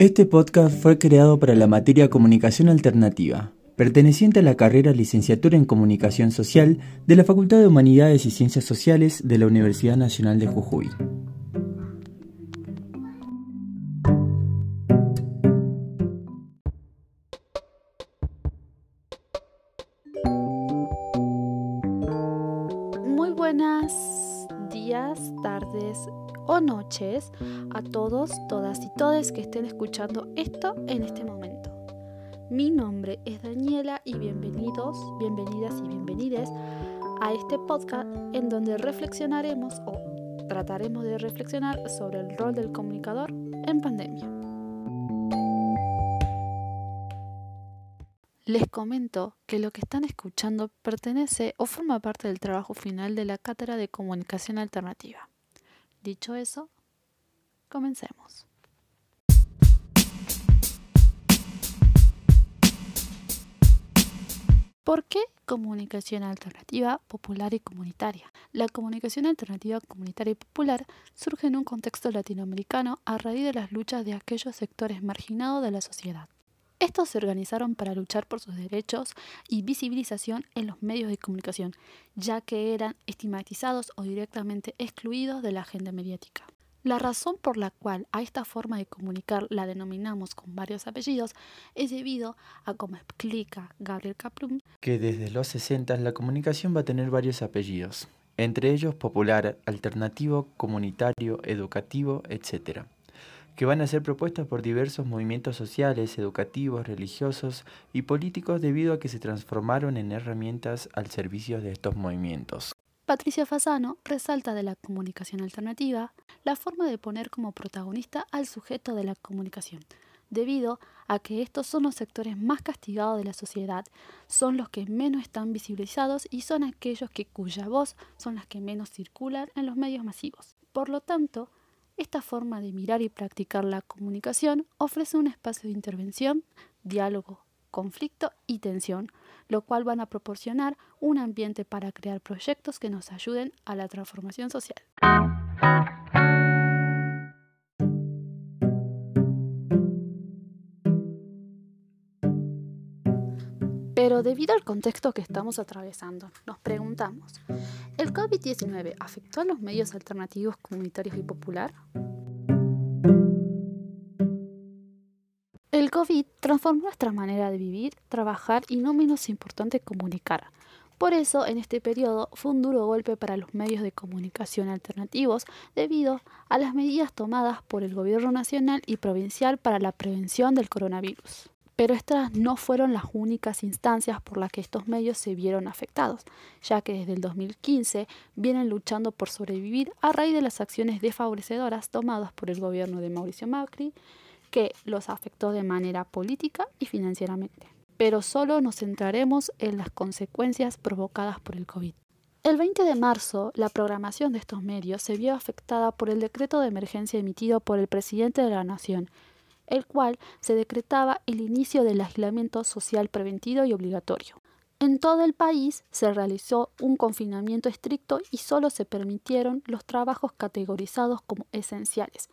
Este podcast fue creado para la materia Comunicación Alternativa, perteneciente a la carrera Licenciatura en Comunicación Social de la Facultad de Humanidades y Ciencias Sociales de la Universidad Nacional de Jujuy. Muy buenas días, tardes o noches a todos, todas y todes que estén escuchando esto en este momento. Mi nombre es Daniela y bienvenidos, bienvenidas y bienvenides a este podcast en donde reflexionaremos o trataremos de reflexionar sobre el rol del comunicador en pandemia. Les comento que lo que están escuchando pertenece o forma parte del trabajo final de la Cátedra de Comunicación Alternativa. Dicho eso, comencemos. ¿Por qué comunicación alternativa, popular y comunitaria? La comunicación alternativa, comunitaria y popular surge en un contexto latinoamericano a raíz de las luchas de aquellos sectores marginados de la sociedad. Estos se organizaron para luchar por sus derechos y visibilización en los medios de comunicación, ya que eran estigmatizados o directamente excluidos de la agenda mediática. La razón por la cual a esta forma de comunicar la denominamos con varios apellidos es debido a, como explica Gabriel Kaplum, que desde los 60 la comunicación va a tener varios apellidos, entre ellos popular, alternativo, comunitario, educativo, etc., que van a ser propuestas por diversos movimientos sociales, educativos, religiosos y políticos debido a que se transformaron en herramientas al servicio de estos movimientos. Patricia Fasano resalta de la comunicación alternativa la forma de poner como protagonista al sujeto de la comunicación, debido a que estos son los sectores más castigados de la sociedad, son los que menos están visibilizados y son aquellos que cuya voz son las que menos circulan en los medios masivos. Por lo tanto, esta forma de mirar y practicar la comunicación ofrece un espacio de intervención, diálogo, conflicto y tensión, lo cual van a proporcionar un ambiente para crear proyectos que nos ayuden a la transformación social. Pero debido al contexto que estamos atravesando, nos preguntamos, ¿el COVID-19 afectó a los medios alternativos comunitarios y popular? El COVID transformó nuestra manera de vivir, trabajar y no menos importante comunicar. Por eso, en este periodo fue un duro golpe para los medios de comunicación alternativos debido a las medidas tomadas por el gobierno nacional y provincial para la prevención del coronavirus. Pero estas no fueron las únicas instancias por las que estos medios se vieron afectados, ya que desde el 2015 vienen luchando por sobrevivir a raíz de las acciones desfavorecedoras tomadas por el gobierno de Mauricio Macri, que los afectó de manera política y financieramente. Pero solo nos centraremos en las consecuencias provocadas por el COVID. El 20 de marzo, la programación de estos medios se vio afectada por el decreto de emergencia emitido por el presidente de la Nación, el cual se decretaba el inicio del aislamiento social preventivo y obligatorio. En todo el país se realizó un confinamiento estricto y solo se permitieron los trabajos categorizados como esenciales,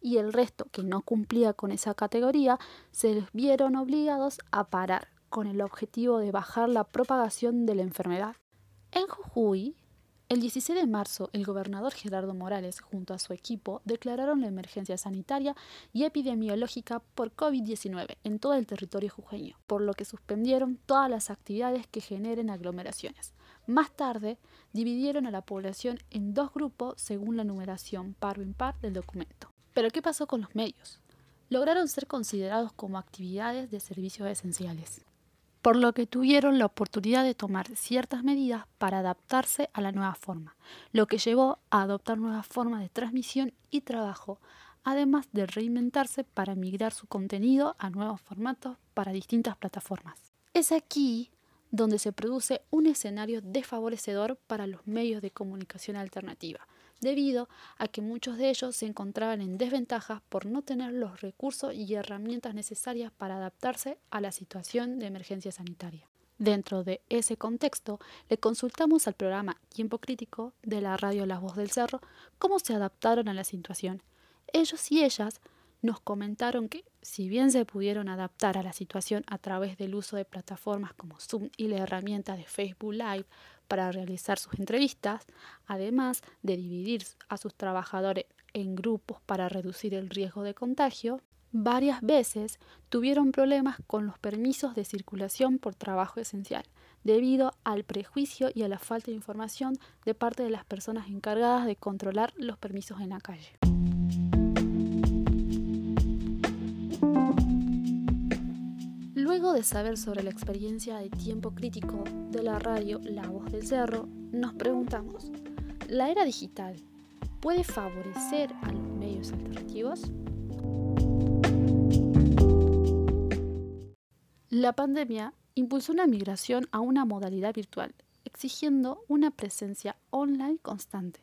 y el resto que no cumplía con esa categoría se vieron obligados a parar con el objetivo de bajar la propagación de la enfermedad. En Jujuy, el 16 de marzo, el gobernador Gerardo Morales junto a su equipo declararon la emergencia sanitaria y epidemiológica por COVID-19 en todo el territorio jujeño, por lo que suspendieron todas las actividades que generen aglomeraciones. Más tarde, dividieron a la población en dos grupos según la numeración par o impar del documento. Pero ¿qué pasó con los medios? Lograron ser considerados como actividades de servicios esenciales, por lo que tuvieron la oportunidad de tomar ciertas medidas para adaptarse a la nueva forma, lo que llevó a adoptar nuevas formas de transmisión y trabajo, además de reinventarse para migrar su contenido a nuevos formatos para distintas plataformas. Es aquí donde se produce un escenario desfavorecedor para los medios de comunicación alternativa, debido a que muchos de ellos se encontraban en desventaja por no tener los recursos y herramientas necesarias para adaptarse a la situación de emergencia sanitaria. Dentro de ese contexto, le consultamos al programa Tiempo Crítico de la radio La Voz del Cerro cómo se adaptaron a la situación. Ellos y ellas nos comentaron que, si bien se pudieron adaptar a la situación a través del uso de plataformas como Zoom y la herramienta de Facebook Live para realizar sus entrevistas, además de dividir a sus trabajadores en grupos para reducir el riesgo de contagio, varias veces tuvieron problemas con los permisos de circulación por trabajo esencial, debido al prejuicio y a la falta de información de parte de las personas encargadas de controlar los permisos en la calle. Luego de saber sobre la experiencia de tiempo crítico de la radio La Voz del Cerro, nos preguntamos, ¿la era digital puede favorecer a los medios alternativos? La pandemia impulsó una migración a una modalidad virtual, exigiendo una presencia online constante.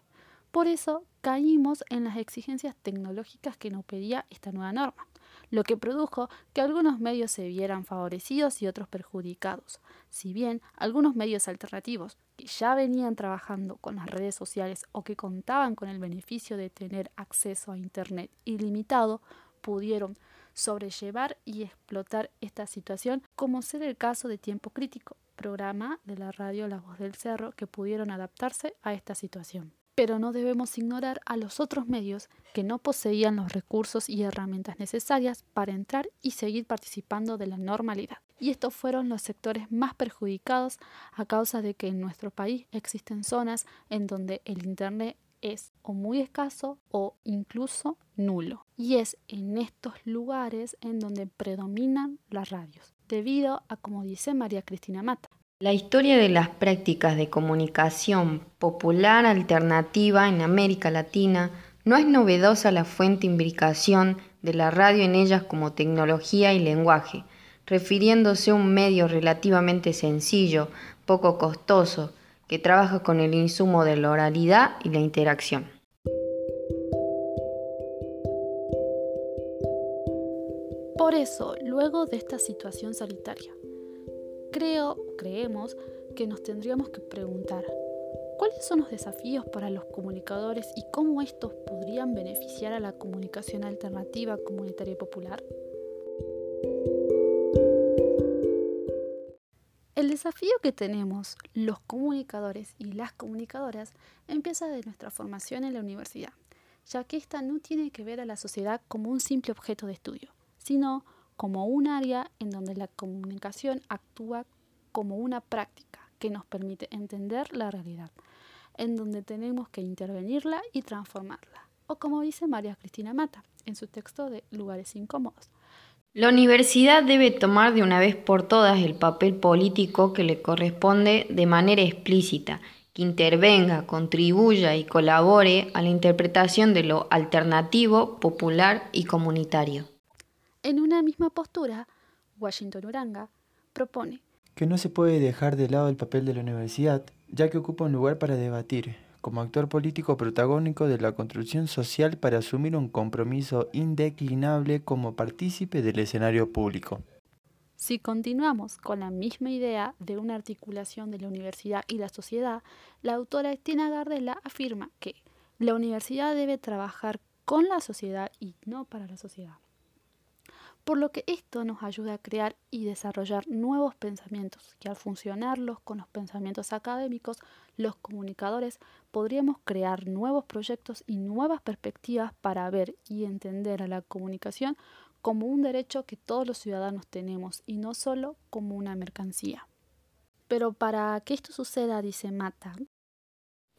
Por eso caímos en las exigencias tecnológicas que nos pedía esta nueva norma, lo que produjo que algunos medios se vieran favorecidos y otros perjudicados. Si bien algunos medios alternativos que ya venían trabajando con las redes sociales o que contaban con el beneficio de tener acceso a Internet ilimitado, pudieron sobrellevar y explotar esta situación, como ser el caso de Tiempo Crítico, programa de la radio La Voz del Cerro que pudieron adaptarse a esta situación. Pero no debemos ignorar a los otros medios que no poseían los recursos y herramientas necesarias para entrar y seguir participando de la normalidad. Y estos fueron los sectores más perjudicados a causa de que en nuestro país existen zonas en donde el Internet es o muy escaso o incluso nulo. Y es en estos lugares en donde predominan las radios, debido a, como dice María Cristina Mata, la historia de las prácticas de comunicación popular alternativa en América Latina no es novedosa la fuente imbricación de la radio en ellas como tecnología y lenguaje, refiriéndose a un medio relativamente sencillo, poco costoso, que trabaja con el insumo de la oralidad y la interacción. Por eso, luego de esta situación sanitaria, creo, creemos que nos tendríamos que preguntar, ¿cuáles son los desafíos para los comunicadores y cómo estos podrían beneficiar a la comunicación alternativa comunitaria y popular? El desafío que tenemos los comunicadores y las comunicadoras empieza de nuestra formación en la universidad, ya que esta no tiene que ver a la sociedad como un simple objeto de estudio, sino como un área en donde la comunicación actúa como una práctica que nos permite entender la realidad, en donde tenemos que intervenirla y transformarla, o como dice María Cristina Mata en su texto de Lugares Incómodos, la universidad debe tomar de una vez por todas el papel político que le corresponde de manera explícita, que intervenga, contribuya y colabore a la interpretación de lo alternativo, popular y comunitario. En una misma postura, Washington Uranga propone que no se puede dejar de lado el papel de la universidad, ya que ocupa un lugar para debatir, como actor político protagónico de la construcción social para asumir un compromiso indeclinable como partícipe del escenario público. Si continuamos con la misma idea de una articulación de la universidad y la sociedad, la autora Estina Gardella afirma que la universidad debe trabajar con la sociedad y no para la sociedad por lo que esto nos ayuda a crear y desarrollar nuevos pensamientos, que al funcionarlos con los pensamientos académicos, los comunicadores podríamos crear nuevos proyectos y nuevas perspectivas para ver y entender a la comunicación como un derecho que todos los ciudadanos tenemos y no solo como una mercancía. Pero para que esto suceda, dice Mata,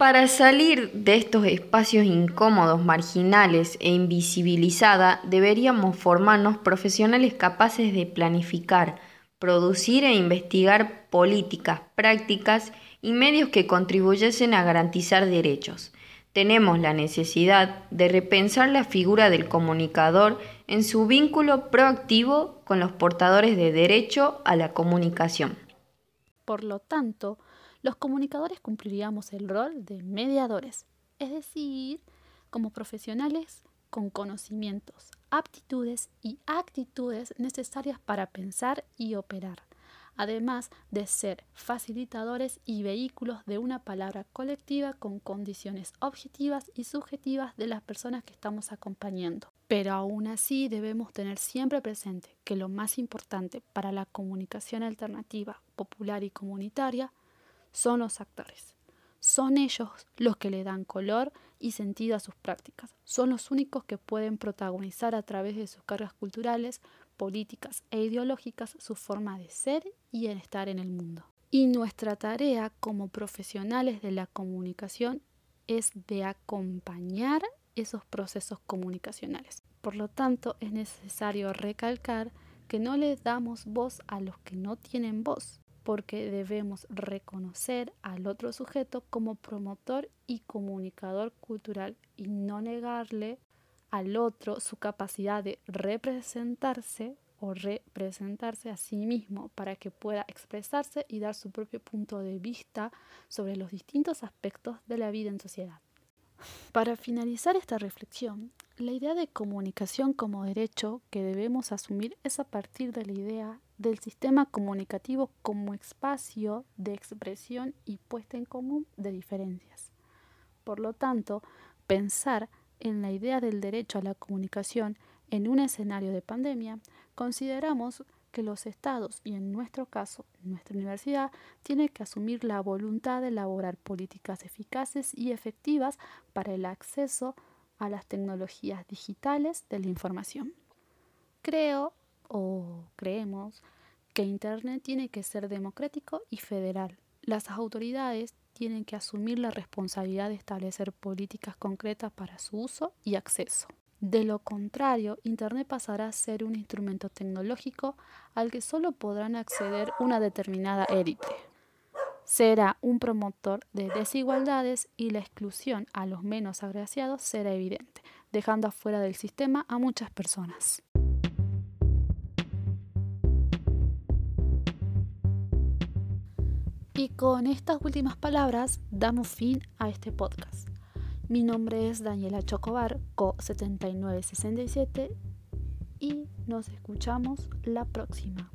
para salir de estos espacios incómodos, marginales e invisibilizada, deberíamos formarnos profesionales capaces de planificar, producir e investigar políticas, prácticas y medios que contribuyesen a garantizar derechos. Tenemos la necesidad de repensar la figura del comunicador en su vínculo proactivo con los portadores de derecho a la comunicación. Por lo tanto, los comunicadores cumpliríamos el rol de mediadores, es decir, como profesionales con conocimientos, aptitudes y actitudes necesarias para pensar y operar, además de ser facilitadores y vehículos de una palabra colectiva con condiciones objetivas y subjetivas de las personas que estamos acompañando. Pero aún así debemos tener siempre presente que lo más importante para la comunicación alternativa, popular y comunitaria son los actores. Son ellos los que le dan color y sentido a sus prácticas. Son los únicos que pueden protagonizar a través de sus cargas culturales, políticas e ideológicas su forma de ser y en estar en el mundo. Y nuestra tarea como profesionales de la comunicación es de acompañar esos procesos comunicacionales. Por lo tanto, es necesario recalcar que no le damos voz a los que no tienen voz, porque debemos reconocer al otro sujeto como promotor y comunicador cultural y no negarle al otro su capacidad de representarse o representarse a sí mismo para que pueda expresarse y dar su propio punto de vista sobre los distintos aspectos de la vida en sociedad. Para finalizar esta reflexión, la idea de comunicación como derecho que debemos asumir es a partir de la idea del sistema comunicativo como espacio de expresión y puesta en común de diferencias. Por lo tanto, pensar en la idea del derecho a la comunicación en un escenario de pandemia, consideramos que los estados, y en nuestro caso nuestra universidad, tiene que asumir la voluntad de elaborar políticas eficaces y efectivas para el acceso a las tecnologías digitales de la información. Creo o creemos que Internet tiene que ser democrático y federal. Las autoridades tienen que asumir la responsabilidad de establecer políticas concretas para su uso y acceso. De lo contrario, Internet pasará a ser un instrumento tecnológico al que solo podrán acceder una determinada élite. Será un promotor de desigualdades y la exclusión a los menos agraciados será evidente, dejando afuera del sistema a muchas personas. Y con estas últimas palabras damos fin a este podcast. Mi nombre es Daniela Chocobar, Co7967, y nos escuchamos la próxima.